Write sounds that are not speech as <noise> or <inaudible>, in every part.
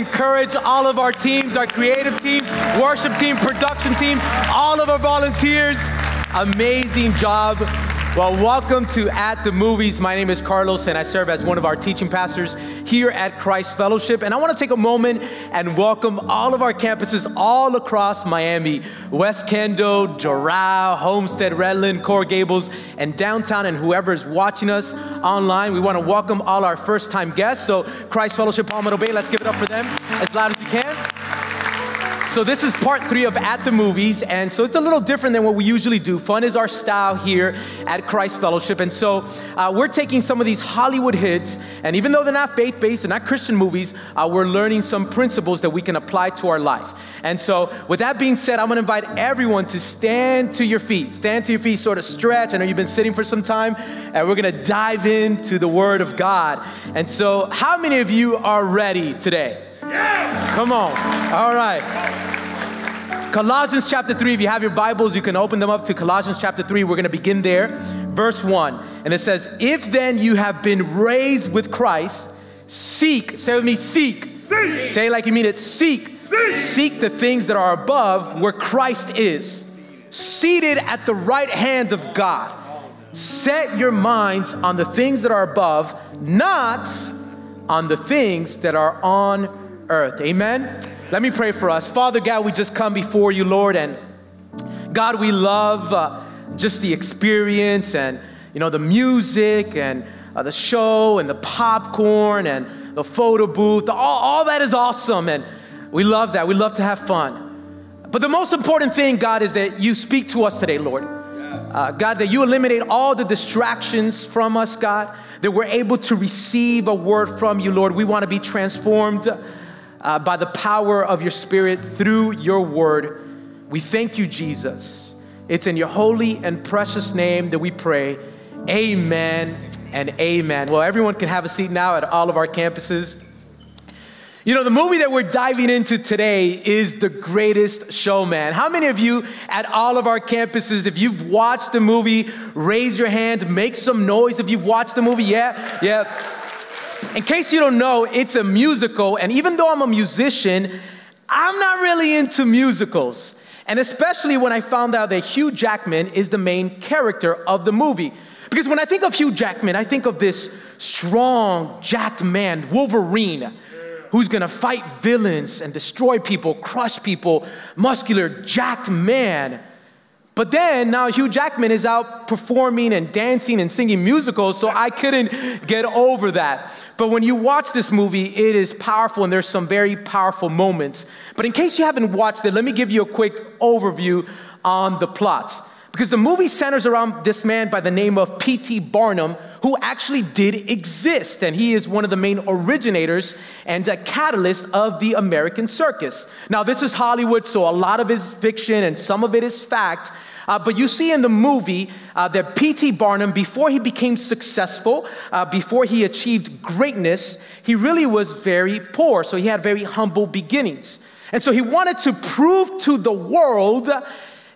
encourage all of our teams, our creative team, worship team, production team, all of our volunteers. Amazing job. Well, welcome to At the Movies. My name is Carlos, and I serve as one of our teaching pastors here at Christ Fellowship. And I want to take a moment and welcome all of our campuses all across Miami West Kendall, Doral, Homestead, Redland, Coral Gables, and downtown, and whoever is watching us online. We want to welcome all our first time guests. So, Christ Fellowship Palmetto Bay, let's give it up for them as loud as you can. So this is part three of At the Movies, and so it's a little different than what we usually do. Fun is our style here at Christ Fellowship, and so uh, we're taking some of these Hollywood hits, and even though they're not faith-based, they're not Christian movies, uh, we're learning some principles that we can apply to our life. And so, with that being said, I'm gonna invite everyone to stand to your feet. Stand to your feet, sort of stretch. I know you've been sitting for some time, and we're gonna dive into the Word of God. And so, how many of you are ready today? Come on. All right. Colossians chapter 3, if you have your Bibles, you can open them up to Colossians chapter 3. We're going to begin there, verse 1. And it says, If then you have been raised with Christ, seek, say with me, seek. Seek. Say like you mean it, seek. Seek. Seek the things that are above where Christ is, seated at the right hand of God. Set your minds on the things that are above, not on the things that are on earth. Amen. Let me pray for us. Father God, we just come before you, Lord, and God, we love uh, just the experience and you know the music and uh, the show and the popcorn and the photo booth. All, all that is awesome, and we love that. We love to have fun. But the most important thing, God, is that you speak to us today, Lord. Uh, God, that you eliminate all the distractions from us, God, that we're able to receive a word from you, Lord. We want to be transformed uh, by the power of your Spirit through your word. We thank you, Jesus. It's in your holy and precious name that we pray. Amen and amen. Well, everyone can have a seat now at all of our campuses. You know, the movie that we're diving into today is The Greatest Showman. How many of you at all of our campuses, if you've watched the movie, raise your hand, make some noise if you've watched the movie? Yeah, yeah. In case you don't know, it's a musical, and even though I'm a musician, I'm not really into musicals. And especially when I found out that Hugh Jackman is the main character of the movie. Because when I think of Hugh Jackman, I think of this strong, jacked man, Wolverine, who's gonna fight villains and destroy people, crush people, muscular, jacked man. But then now Hugh Jackman is out performing and dancing and singing musicals, so I couldn't get over that. But when you watch this movie, it is powerful and there's some very powerful moments. But in case you haven't watched it, let me give you a quick overview on the plots. Because the movie centers around this man by the name of P.T. Barnum, who actually did exist. And he is one of the main originators and a catalyst of the American circus. Now, this is Hollywood, so a lot of it is fiction and some of it is fact. Uh, but you see in the movie uh, that P.T. Barnum, before he became successful, uh, before he achieved greatness, he really was very poor. So he had very humble beginnings. And so he wanted to prove to the world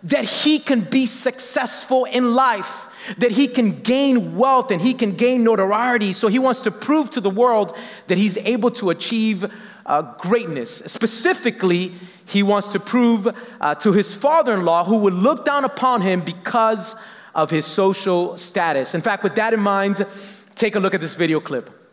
that he can be successful in life, that he can gain wealth and he can gain notoriety. So he wants to prove to the world that he's able to achieve uh, greatness. Specifically, he wants to prove uh, to his father in law, who would look down upon him because of his social status. In fact, with that in mind, take a look at this video clip.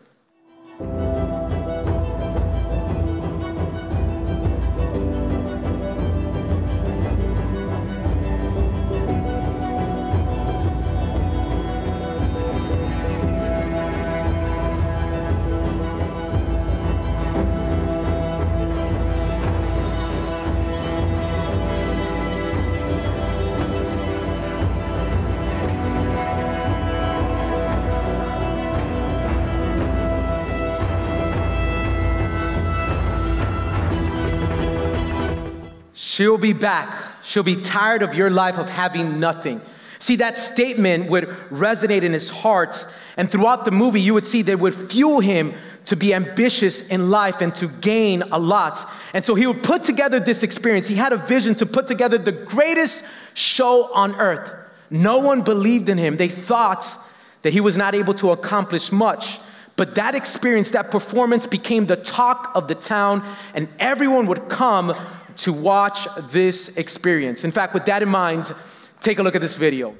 She'll be back. She'll be tired of your life of having nothing. See, that statement would resonate in his heart. And throughout the movie, you would see that would fuel him to be ambitious in life and to gain a lot. And so he would put together this experience. He had a vision to put together the greatest show on earth. No one believed in him. They thought that he was not able to accomplish much. But that experience, that performance became the talk of the town, and everyone would come to watch this experience. In fact, with that in mind, take a look at this video.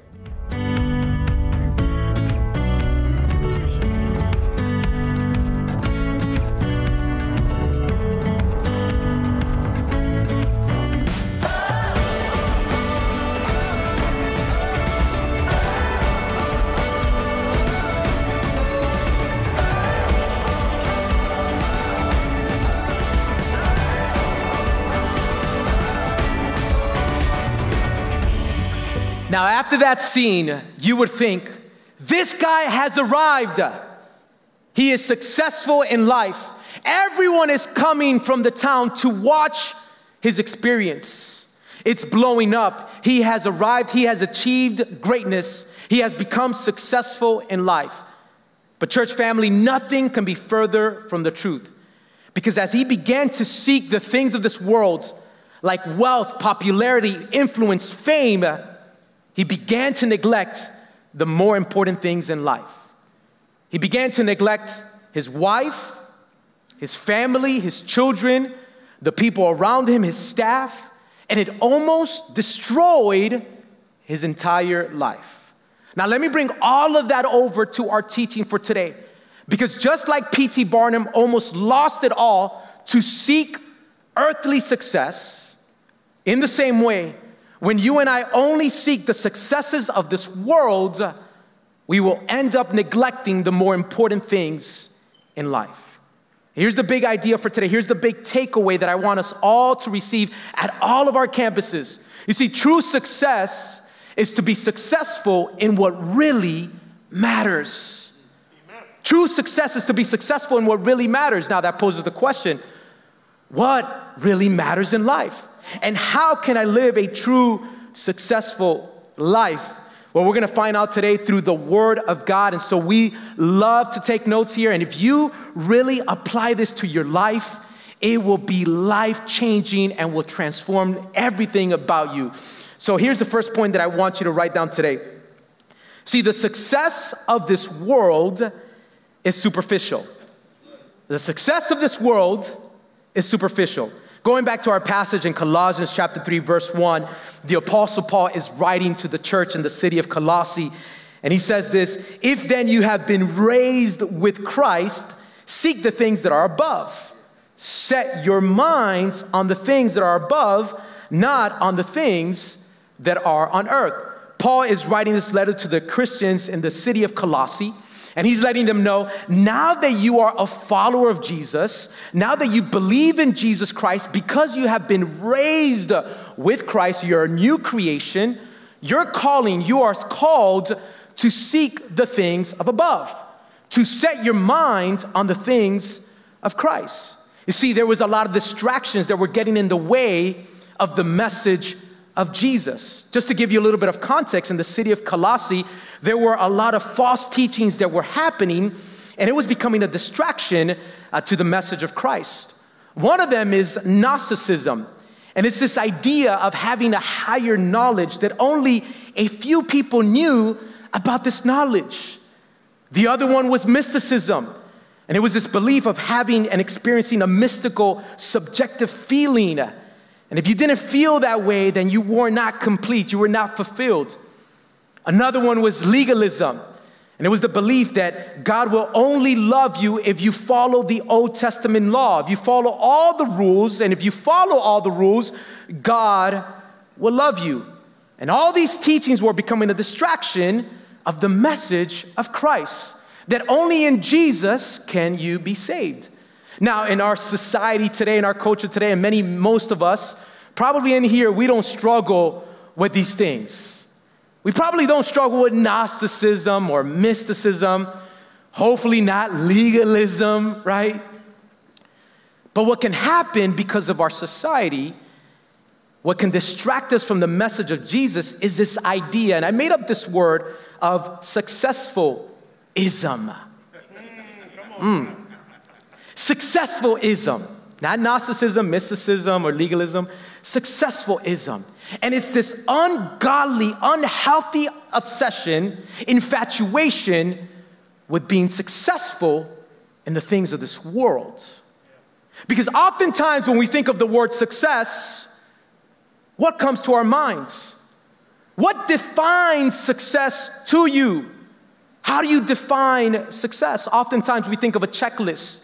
After that scene, you would think, this guy has arrived. He is successful in life. Everyone is coming from the town to watch his experience. It's blowing up. He has arrived, he has achieved greatness, he has become successful in life. But, church family, nothing can be further from the truth. Because as he began to seek the things of this world, like wealth, popularity, influence, fame, he began to neglect the more important things in life. He began to neglect his wife, his family, his children, the people around him, his staff, and it almost destroyed his entire life. Now, let me bring all of that over to our teaching for today. Because just like P.T. Barnum almost lost it all to seek earthly success, in the same way, when you and I only seek the successes of this world, we will end up neglecting the more important things in life. Here's the big idea for today. Here's the big takeaway that I want us all to receive at all of our campuses. You see, true success is to be successful in what really matters. True success is to be successful in what really matters. Now, that poses the question what really matters in life? And how can I live a true, successful life? Well, we're gonna find out today through the Word of God. And so we love to take notes here. And if you really apply this to your life, it will be life changing and will transform everything about you. So here's the first point that I want you to write down today. See, the success of this world is superficial. The success of this world is superficial. Going back to our passage in Colossians chapter 3 verse 1, the apostle Paul is writing to the church in the city of Colossae and he says this, if then you have been raised with Christ, seek the things that are above. Set your minds on the things that are above, not on the things that are on earth. Paul is writing this letter to the Christians in the city of Colossae. And he's letting them know now that you are a follower of Jesus, now that you believe in Jesus Christ, because you have been raised with Christ, you're a new creation, you're calling, you are called to seek the things of above, to set your mind on the things of Christ. You see, there was a lot of distractions that were getting in the way of the message of Jesus. Just to give you a little bit of context, in the city of Colossae, there were a lot of false teachings that were happening, and it was becoming a distraction uh, to the message of Christ. One of them is Gnosticism. And it's this idea of having a higher knowledge that only a few people knew about this knowledge. The other one was mysticism. And it was this belief of having and experiencing a mystical, subjective feeling. And if you didn't feel that way, then you were not complete, you were not fulfilled. Another one was legalism. And it was the belief that God will only love you if you follow the Old Testament law. If you follow all the rules, and if you follow all the rules, God will love you. And all these teachings were becoming a distraction of the message of Christ that only in Jesus can you be saved. Now, in our society today, in our culture today, and many, most of us, probably in here, we don't struggle with these things. We probably don't struggle with Gnosticism or mysticism, hopefully not legalism, right? But what can happen because of our society, what can distract us from the message of Jesus is this idea, and I made up this word of successful ism. Mm. Successful ism. Not Gnosticism, mysticism, or legalism. Successful ism. And it's this ungodly, unhealthy obsession, infatuation with being successful in the things of this world. Because oftentimes when we think of the word success, what comes to our minds? What defines success to you? How do you define success? Oftentimes we think of a checklist,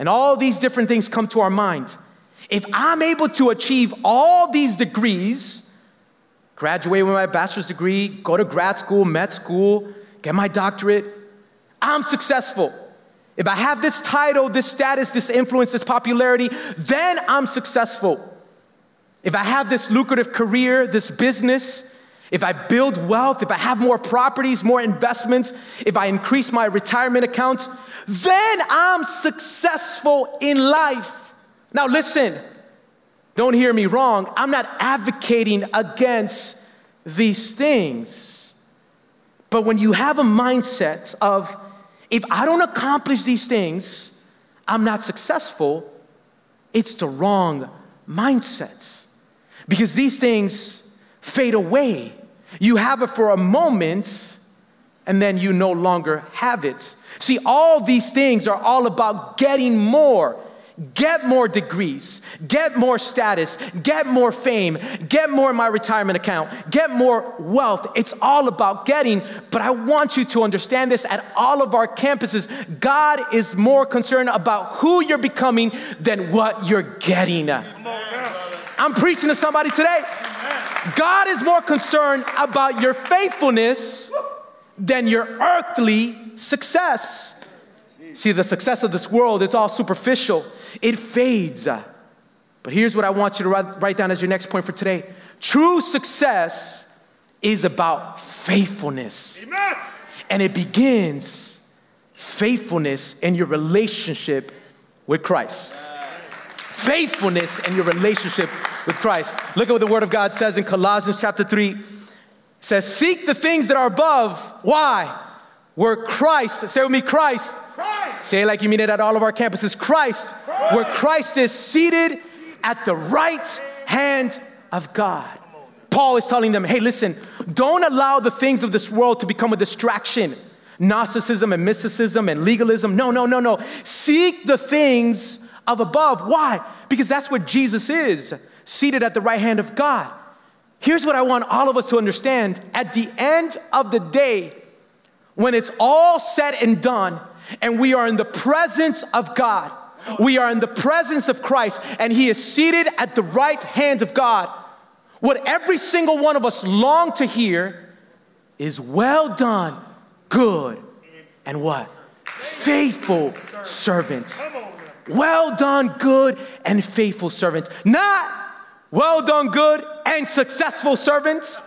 and all these different things come to our mind. If I'm able to achieve all these degrees, graduate with my bachelor's degree, go to grad school, med school, get my doctorate, I'm successful. If I have this title, this status, this influence, this popularity, then I'm successful. If I have this lucrative career, this business, if I build wealth, if I have more properties, more investments, if I increase my retirement accounts, then I'm successful in life. Now, listen, don't hear me wrong. I'm not advocating against these things. But when you have a mindset of, if I don't accomplish these things, I'm not successful, it's the wrong mindset. Because these things fade away you have it for a moment, and then you no longer have it. See, all these things are all about getting more. Get more degrees, get more status, get more fame, get more in my retirement account, get more wealth. It's all about getting, but I want you to understand this at all of our campuses. God is more concerned about who you're becoming than what you're getting. I'm preaching to somebody today. God is more concerned about your faithfulness than your earthly success. See, the success of this world is all superficial, it fades. But here's what I want you to write, down as your next point for today true success is about faithfulness. Amen. And it begins faithfulness in your relationship with Christ faithfulness in your relationship with Christ. Look at what the Word of God says in Colossians chapter 3. It says, Seek the things that are above. Why? Where Christ, say with me, Christ. Christ. Say it like you mean it at all of our campuses. Christ, Christ. where Christ is seated at the right hand of God. Paul is telling them, hey, listen, don't allow the things of this world to become a distraction. Gnosticism and mysticism and legalism. No, no, no, no. Seek the things of above. Why? Because that's what Jesus is, seated at the right hand of God. Here's what I want all of us to understand at the end of the day, when it's all said and done, and we are in the presence of God, we are in the presence of Christ, and He is seated at the right hand of God. What every single one of us long to hear is well done, good, and what? Faithful servant. Well done, good and faithful servants. Not well done, good and successful servants.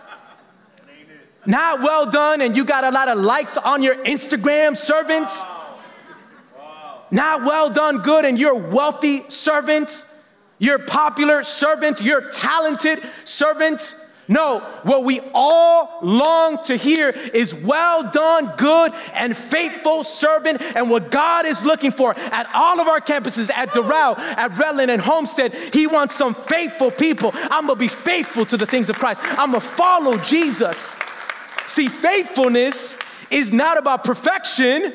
Not well done and you got a lot of likes on your Instagram servants. Not well done, good and you're wealthy servants. You're popular servants. You're talented servants. No, what we all long to hear is well done, good and faithful servant. And what God is looking for at all of our campuses, at Doral, at Redland, and Homestead, He wants some faithful people. I'm gonna be faithful to the things of Christ. I'm gonna follow Jesus. See, faithfulness is not about perfection.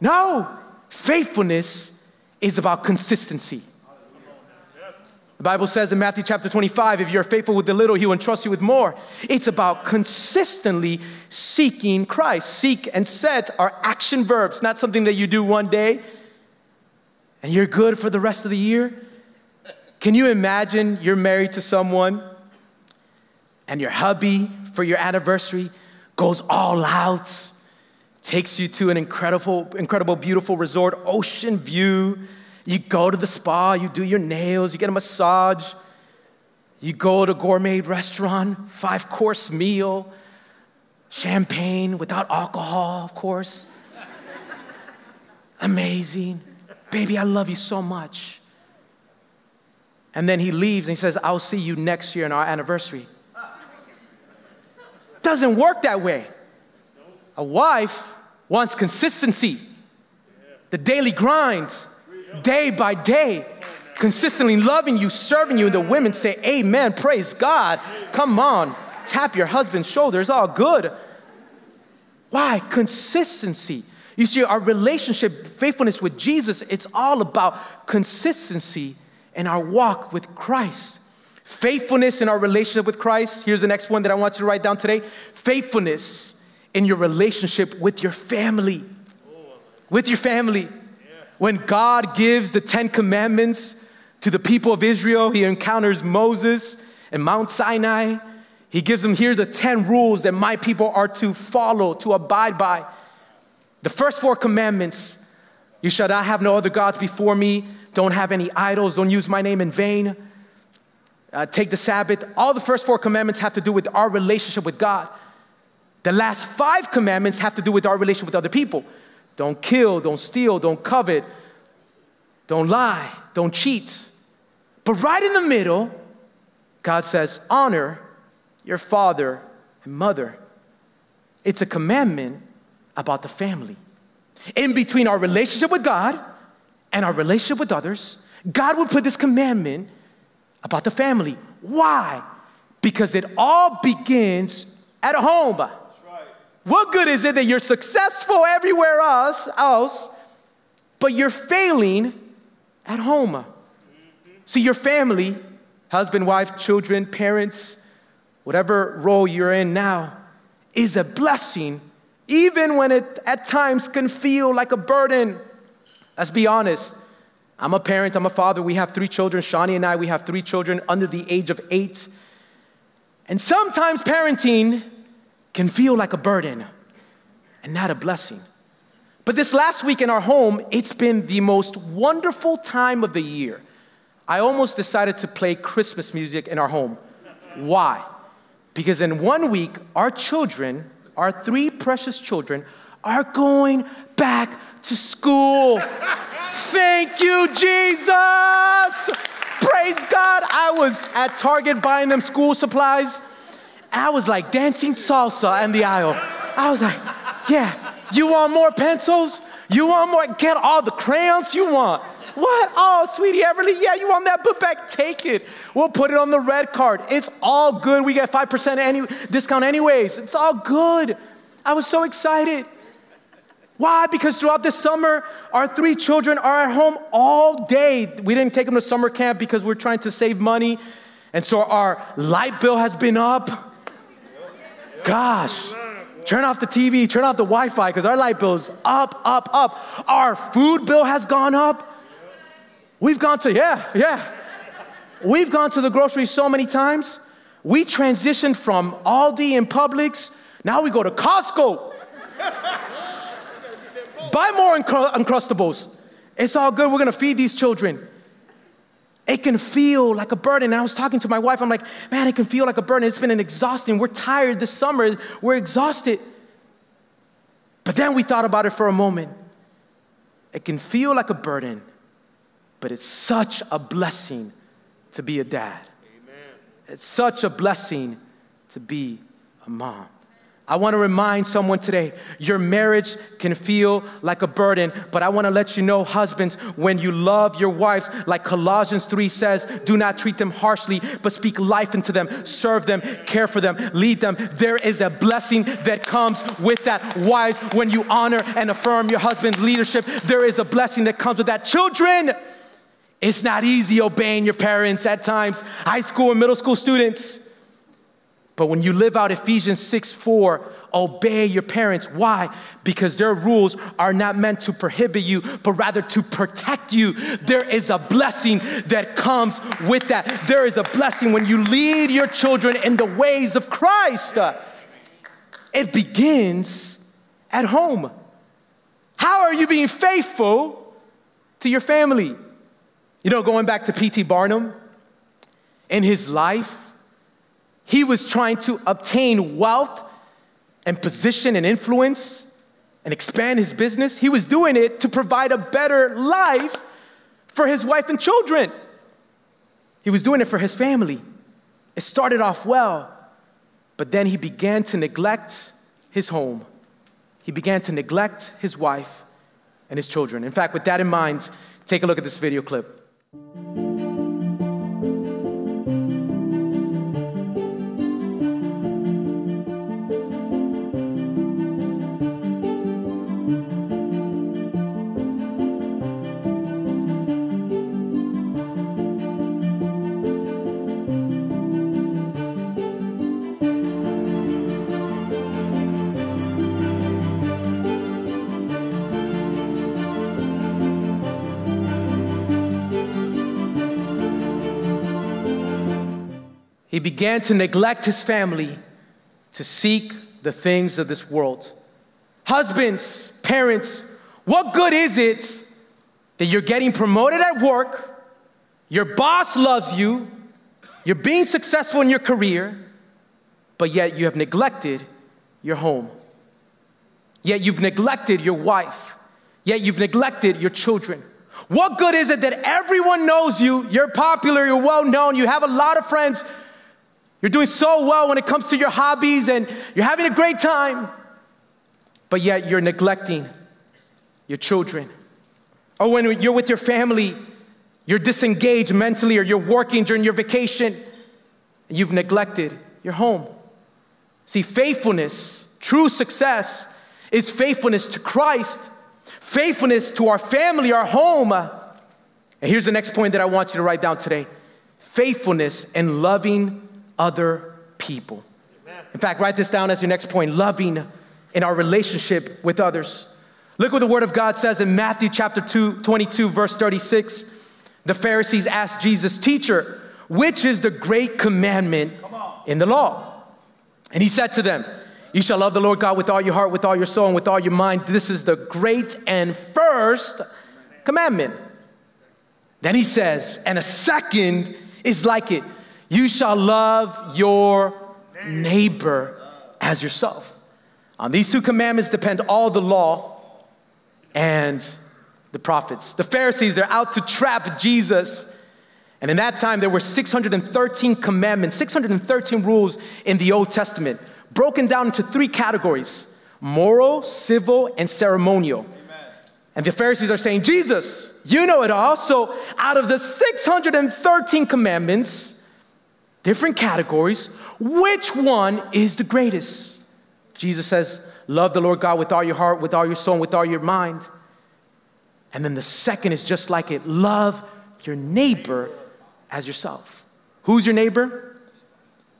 No, faithfulness is about consistency. The Bible says in Matthew chapter 25, if you're faithful with the little, he will entrust you with more. It's about consistently seeking Christ. Seek and set are action verbs, not something that you do one day and you're good for the rest of the year. Can you imagine you're married to someone and your hubby for your anniversary goes all out, takes you to an incredible, incredible, beautiful resort, ocean view you go to the spa, you do your nails, you get a massage, you go to a gourmet restaurant, five course meal, champagne without alcohol, of course. Amazing. Baby, I love you so much. And then he leaves and he says, I'll see you next year in our anniversary. Doesn't work that way. A wife wants consistency, the daily grind day by day, consistently loving you, serving you. And the women say, Amen, praise God. Come on, tap your husband's shoulder, it's all good. Why? Consistency. You see, our relationship, faithfulness with Jesus, it's all about consistency in our walk with Christ. Faithfulness in our relationship with Christ. Here's the next one that I want you to write down today faithfulness in your relationship with your family. With your family. When God gives the Ten Commandments to the people of Israel, he encounters Moses and Mount Sinai. He gives them here the 10 rules that my people are to follow, to abide by. The first four commandments you shall not have no other gods before me, don't have any idols, don't use my name in vain, uh, take the Sabbath. All the first four commandments have to do with our relationship with God. The last five commandments have to do with our relationship with other people. Don't kill, don't steal, don't covet, don't lie, don't cheat. But right in the middle, God says, honor your father and mother. It's a commandment about the family. In between our relationship with God and our relationship with others, God would put this commandment about the family. Why? Because it all begins at home. What good is it that you're successful everywhere else, else but you're failing at home? See, your family, husband, wife, children, parents, whatever role you're in now, is a blessing, even when it at times can feel like a burden. Let's be honest. I'm a parent, I'm a father. We have three children. Shawnee and I, we have three children under the age of eight. And sometimes parenting can feel like a burden and not a blessing. But this last week in our home, it's been the most wonderful time of the year. I almost decided to play Christmas music in our home. Why? Because in one week, our children, our three precious children, are going back to school. <laughs> Thank you, Jesus! Praise God. I was at Target buying them school supplies. I was like dancing salsa in the aisle. I was like, yeah, you want more pencils? You want more? Get all the crayons you want. What? Oh, sweetie Everly, yeah, you want that book back? Take it. We'll put it on the red card. It's all good. We get 5% any, discount anyways. It's all good. I was so excited. Why? Because throughout the summer, our three children are at home all day. We didn't take them to summer camp because we're trying to save money. And so our light bill has been up. Gosh, turn off the TV, turn off the Wi Fi because our light bill's up, up, up. Our food bill has gone up. We've gone to, yeah, yeah. We've gone to the grocery so many times. We transitioned from Aldi and Publix, now we go to Costco. Buy more Uncrustables. It's all good. We're gonna feed these children. It can feel like a burden. And I was talking to my wife, I'm like, man, it can feel like a burden. It's been an exhausting. We're tired this summer, we're exhausted. But then we thought about it for a moment. It can feel like a burden, but it's such a blessing to be a dad. Amen. It's such a blessing to be a mom. I want to remind someone today your marriage can feel like a burden, but I want to let you know, husbands, when you love your wives, like Colossians 3 says, do not treat them harshly, but speak life into them, serve them, care for them, lead them. There is a blessing that comes with that. Wives, when you honor and affirm your husband's leadership, there is a blessing that comes with that. Children, it's not easy obeying your parents at times, high school and middle school students. But when you live out Ephesians 6 4, obey your parents. Why? Because their rules are not meant to prohibit you, but rather to protect you. There is a blessing that comes with that. There is a blessing when you lead your children in the ways of Christ. It begins at home. How are you being faithful to your family? You know, going back to P.T. Barnum, in his life, he was trying to obtain wealth and position and influence and expand his business. He was doing it to provide a better life for his wife and children. He was doing it for his family. It started off well, but then he began to neglect his home. He began to neglect his wife and his children. In fact, with that in mind, take a look at this video clip. Began to neglect his family to seek the things of this world. Husbands, parents, what good is it that you're getting promoted at work, your boss loves you, you're being successful in your career, but yet you have neglected your home? Yet you've neglected your wife, yet you've neglected your children. What good is it that everyone knows you, you're popular, you're well known, you have a lot of friends, you're doing so well when it comes to your hobbies and you're having a great time, but yet you're neglecting your children. Or when you're with your family, you're disengaged mentally or you're working during your vacation and you've neglected your home. See, faithfulness, true success, is faithfulness to Christ, faithfulness to our family, our home. And here's the next point that I want you to write down today faithfulness and loving other people. Amen. In fact, write this down as your next point loving in our relationship with others. Look what the Word of God says in Matthew chapter 2, 22, verse 36. The Pharisees asked Jesus, Teacher, which is the great commandment in the law? And he said to them, You shall love the Lord God with all your heart, with all your soul, and with all your mind. This is the great and first commandment. Then he says, And a second is like it you shall love your neighbor as yourself. On these two commandments depend all the law and the prophets. The Pharisees, they're out to trap Jesus. And in that time, there were 613 commandments, 613 rules in the Old Testament, broken down into three categories moral, civil, and ceremonial. Amen. And the Pharisees are saying, Jesus, you know it all. So out of the 613 commandments, different categories. Which one is the greatest? Jesus says, Love the Lord God with all your heart, with all your soul, and with all your mind. And then the second is just like it love your neighbor as yourself. Who's your neighbor?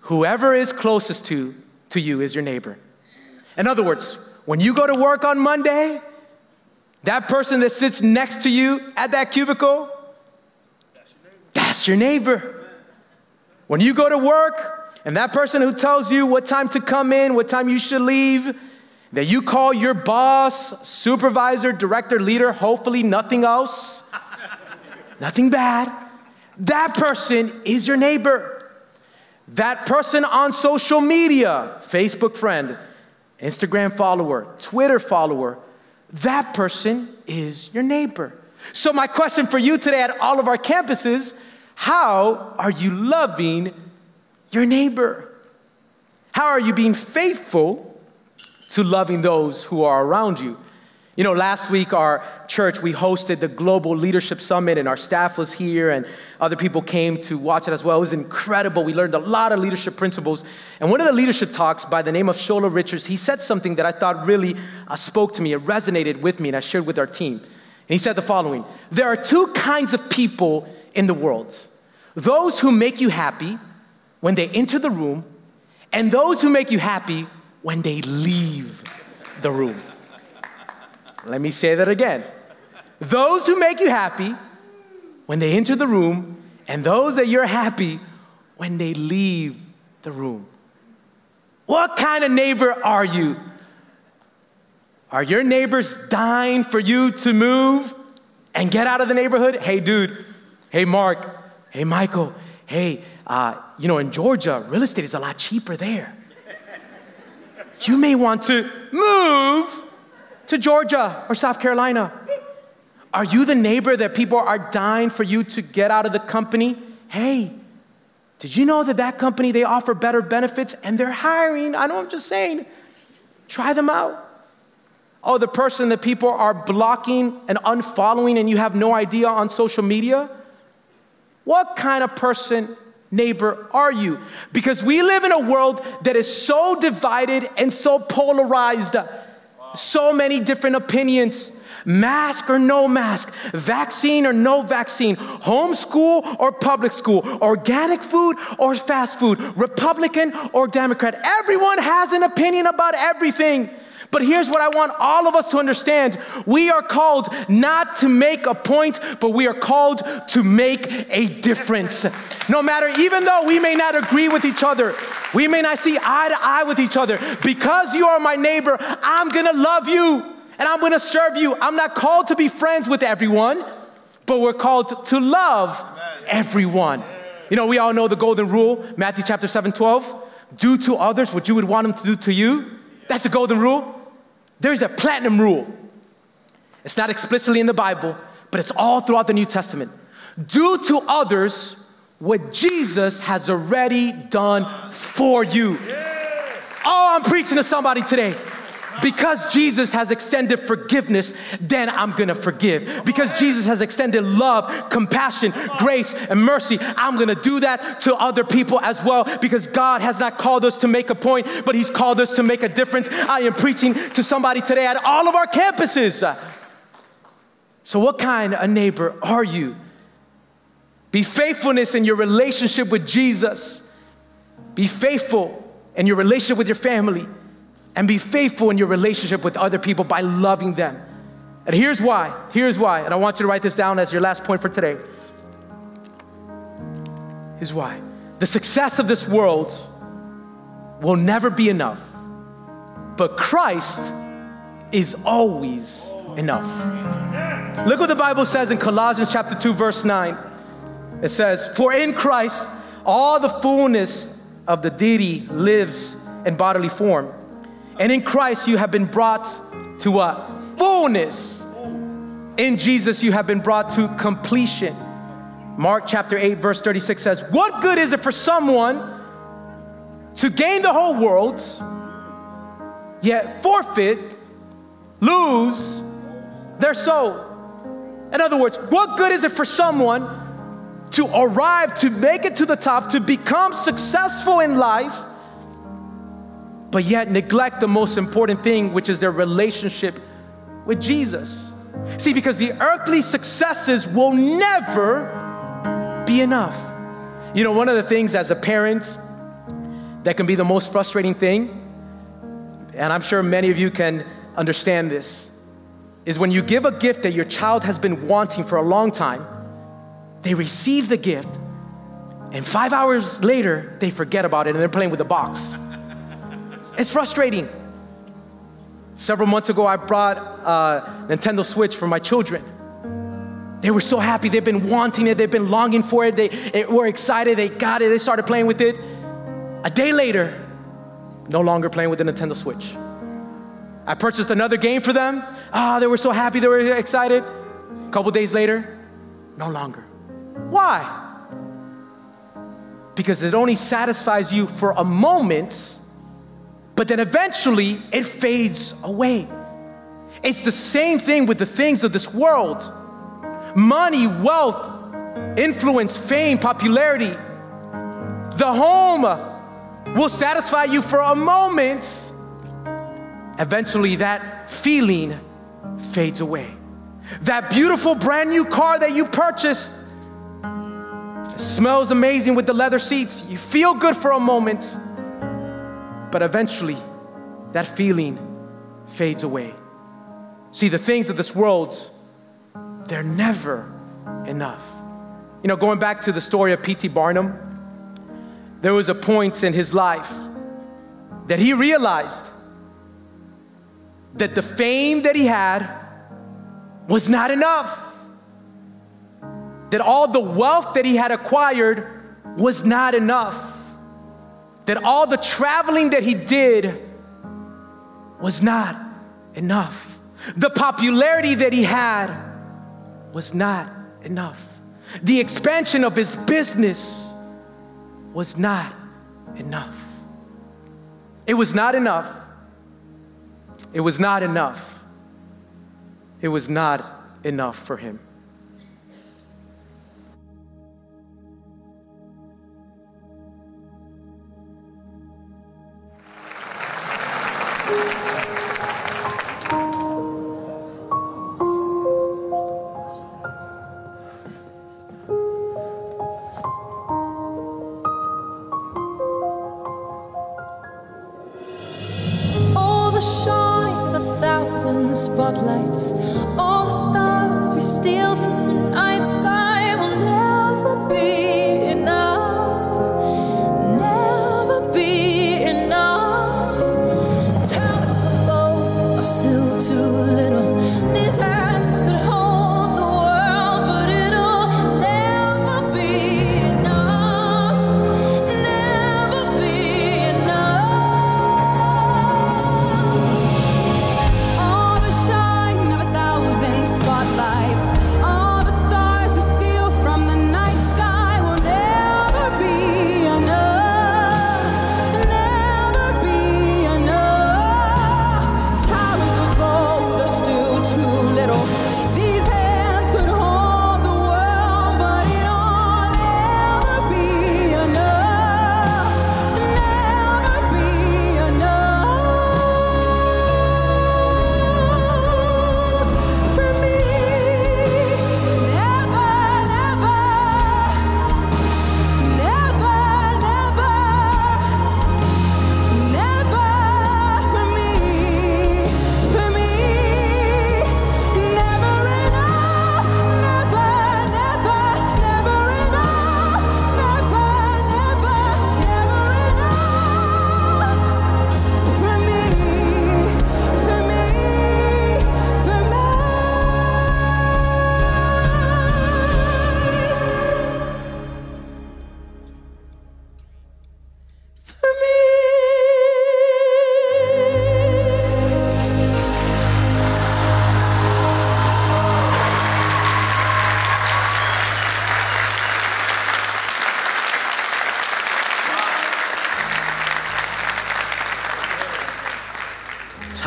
Whoever is closest to, to you is your neighbor. In other words, when you go to work on Monday, that person that sits next to you at that cubicle, that's your neighbor. When you go to work and that person who tells you what time to come in, what time you should leave, that you call your boss, supervisor, director, leader, hopefully nothing else, nothing bad, that person is your neighbor. That person on social media, Facebook friend, Instagram follower, Twitter follower, that person is your neighbor. So, my question for you today at all of our campuses how are you loving your neighbor? How are you being faithful to loving those who are around you? You know, last week our church, we hosted the Global Leadership Summit and our staff was here and other people came to watch it as well. It was incredible. We learned a lot of leadership principles. And one of the leadership talks by the name of Shola Richards, he said something that I thought really uh, spoke to me. It resonated with me and I shared with our team. And he said the following There are two kinds of people in the world those who make you happy when they enter the room, and those who make you happy when they leave the room. Let me say that again. Those who make you happy when they enter the room, and those that you're happy when they leave the room. What kind of neighbor are you? Are your neighbors dying for you to move and get out of the neighborhood? Hey, dude. Hey, Mark. Hey, Michael. Hey, uh, you know, in Georgia, real estate is a lot cheaper there. You may want to move to Georgia or South Carolina? Are you the neighbor that people are dying for you to get out of the company? Hey, did you know that that company they offer better benefits and they're hiring? I know I'm just saying. Try them out. Oh, the person that people are blocking and unfollowing and you have no idea on social media? What kind of person, neighbor, are you? Because we live in a world that is so divided and so polarized. So many different opinions. Mask or no mask, vaccine or no vaccine, homeschool or public school, organic food or fast food, Republican or Democrat. Everyone has an opinion about everything. But here's what I want all of us to understand we are called not to make a point, but we are called to make a difference. No matter, even though we may not agree with each other, we may not see eye to eye with each other, because you are my neighbor, I'm gonna love you and I'm gonna serve you. I'm not called to be friends with everyone, but we're called to love everyone. You know, we all know the golden rule, Matthew chapter 7 12. Do to others what you would want them to do to you. That's the golden rule. There's a platinum rule. It's not explicitly in the Bible, but it's all throughout the New Testament. Do to others what Jesus has already done for you. Oh, I'm preaching to somebody today. Because Jesus has extended forgiveness, then I'm gonna forgive. Because Jesus has extended love, compassion, grace, and mercy, I'm gonna do that to other people as well. Because God has not called us to make a point, but He's called us to make a difference. I am preaching to somebody today at all of our campuses. So, what kind of neighbor are you? Be faithfulness in your relationship with Jesus. Be faithful in your relationship with your family and be faithful in your relationship with other people by loving them. And here's why. Here's why. And I want you to write this down as your last point for today. Here's why. The success of this world will never be enough, but Christ is always enough. Look what the Bible says in Colossians chapter 2 verse 9. It says, "For in Christ all the fullness of the deity lives in bodily form." And in Christ, you have been brought to what? Fullness. In Jesus, you have been brought to completion. Mark chapter 8, verse 36 says, What good is it for someone to gain the whole world, yet forfeit, lose their soul? In other words, what good is it for someone to arrive, to make it to the top, to become successful in life? But yet neglect the most important thing, which is their relationship with Jesus. See, because the earthly successes will never be enough. You know, one of the things as a parent that can be the most frustrating thing, and I'm sure many of you can understand this, is when you give a gift that your child has been wanting for a long time, they receive the gift, and five hours later, they forget about it and they're playing with the box. It's frustrating. Several months ago, I brought a Nintendo Switch for my children. They were so happy. They've been wanting it. They've been longing for it. They, they were excited. They got it. They started playing with it. A day later, no longer playing with the Nintendo Switch. I purchased another game for them. Ah, oh, they were so happy. They were excited. A couple days later, no longer. Why? Because it only satisfies you for a moment but then eventually it fades away. It's the same thing with the things of this world money, wealth, influence, fame, popularity. The home will satisfy you for a moment. Eventually, that feeling fades away. That beautiful brand new car that you purchased smells amazing with the leather seats. You feel good for a moment, but eventually that feeling fades away. See, the things of this world, they're never enough. You know, going back to the story of P.T. Barnum, there was a point in his life that he realized that the fame that he had was not enough. That all the wealth that he had acquired was not enough. That all the traveling that he did was not enough. The popularity that he had was not enough. The expansion of his business was not enough. It was not enough. It was not enough it was not enough for him.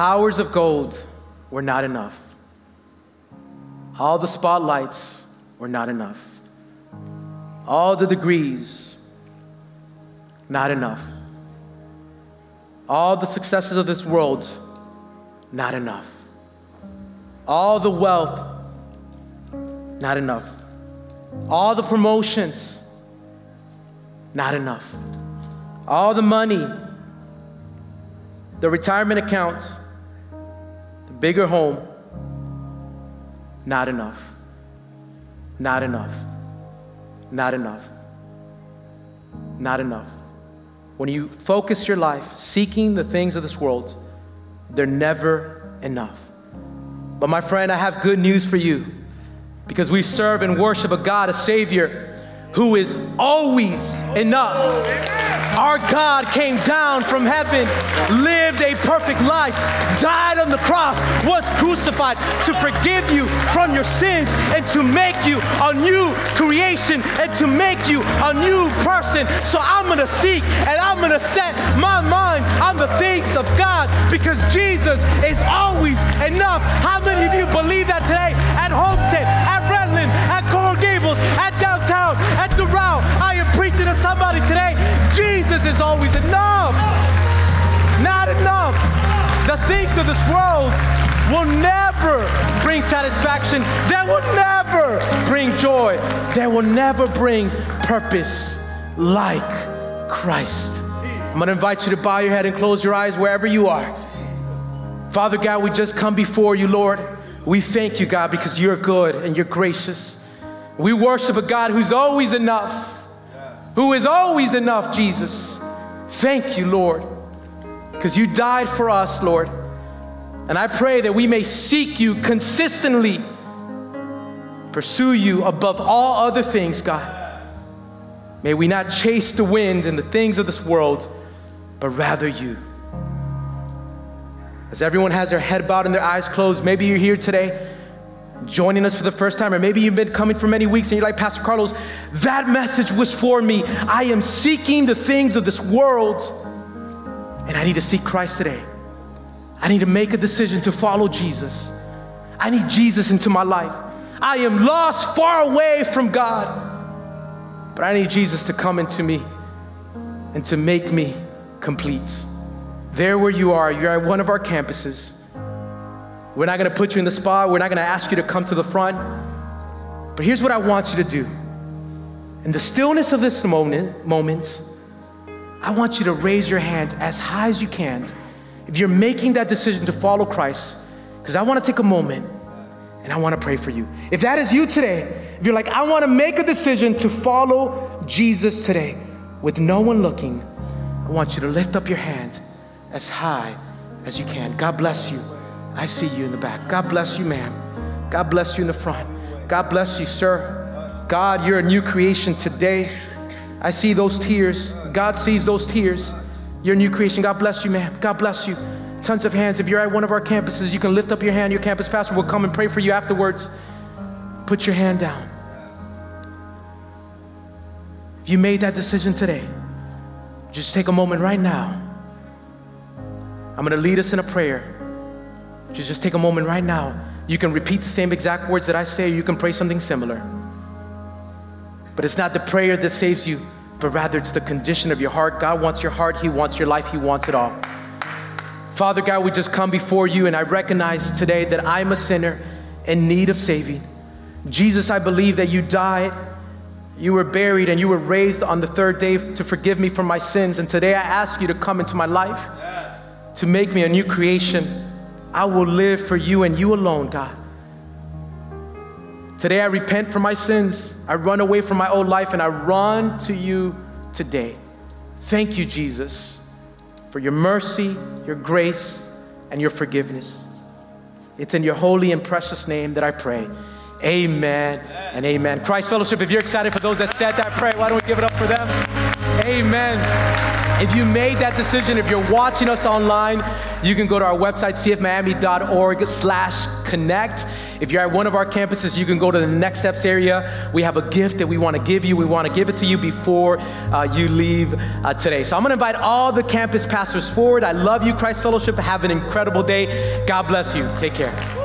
Towers of gold were not enough. All the spotlights were not enough. All the degrees, not enough. All the successes of this world, not enough. All the wealth, not enough. All the promotions, not enough. All the money, the retirement accounts, bigger home, not enough. Not enough. Not enough. Not enough. When you focus your life seeking the things of this world, they're never enough. But my friend, I have good news for you because we serve and worship a God, a Savior, who is always enough. Our God came down from heaven, lived a perfect life, died on the cross, was crucified to forgive you from your sins and to make you a new creation and to make you a new person. So I'm gonna seek and I'm gonna set my mind, on the things of God because Jesus is always enough. How many of you believe that today at Homestead, at always enough. Not enough. The things of this world will never bring satisfaction. They will never bring joy. They will never bring purpose like Christ. I'm going to invite you to bow your head and close your eyes wherever you are. Father God, we just come before you, Lord. We thank you, God, because you're good and you're gracious. We worship a God who's always enough, who is always enough, Jesus. Thank you, Lord, because you died for us, Lord. And I pray that we may seek you consistently, pursue you above all other things, God. May we not chase the wind and the things of this world, but rather you. As everyone has their head bowed and their eyes closed, maybe you're here today joining us for the first time, or maybe you've been coming for many weeks and you're like, Pastor Carlos, that message was for me. I am seeking the things of this world, and I need to seek Christ today. I need to make a decision to follow Jesus. I need Jesus into my life. I am lost far away from God, but I need Jesus to come into me and to make me complete. There, where you are, you're at one of our campuses. We're not gonna put you in the spot, we're not gonna ask you to come to the front. But here's what I want you to do. In the stillness of this moment, moment I want you to raise your hand as high as you can if you're making that decision to follow Christ, because I want to take a moment and I want to pray for you. If that is you today, if you're like, I want to make a decision to follow Jesus today with no one looking, I want you to lift up your hand as high as you can. God bless you. I see you in the back. God bless you, ma'am. God bless you in the front. God bless you, sir. God, you're a new creation today. I see those tears. God sees those tears. You're a new creation. God bless you, man. God bless you. Tons of hands. If you're at one of our campuses, you can lift up your hand. Your campus pastor will come and pray for you afterwards. Put your hand down. If you made that decision today, just take a moment right now. I'm going to lead us in a prayer. Just, just take a moment right now. You can repeat the same exact words that I say, you can pray something similar. But it's not the prayer that saves you, but rather it's the condition of your heart. God wants your heart, He wants your life, He wants it all. Father God, we just come before you, and I recognize today that I'm a sinner in need of saving. Jesus, I believe that you died, you were buried, and you were raised on the third day to forgive me for my sins. And today I ask you to come into my life, to make me a new creation. I will live for you and you alone, God. Today I repent for my sins. I run away from my old life and I run to you today. Thank you, Jesus, for your mercy, your grace, and your forgiveness. It's in your holy and precious name that I pray. Amen and amen. Christ Fellowship, if you're excited for those that said that prayer, why don't we give it up for them? Amen. If you made that decision, if you're watching us online, you can go to our website, cfmiami.org slash connect. If you're at one of our campuses, you can go to the Next Steps area. We have a gift that we want to give you. We want to give it to you before uh, you leave uh, today. So I'm going to invite all the campus pastors forward. I love you, Christ Fellowship. Have an incredible day. God bless you. Take care.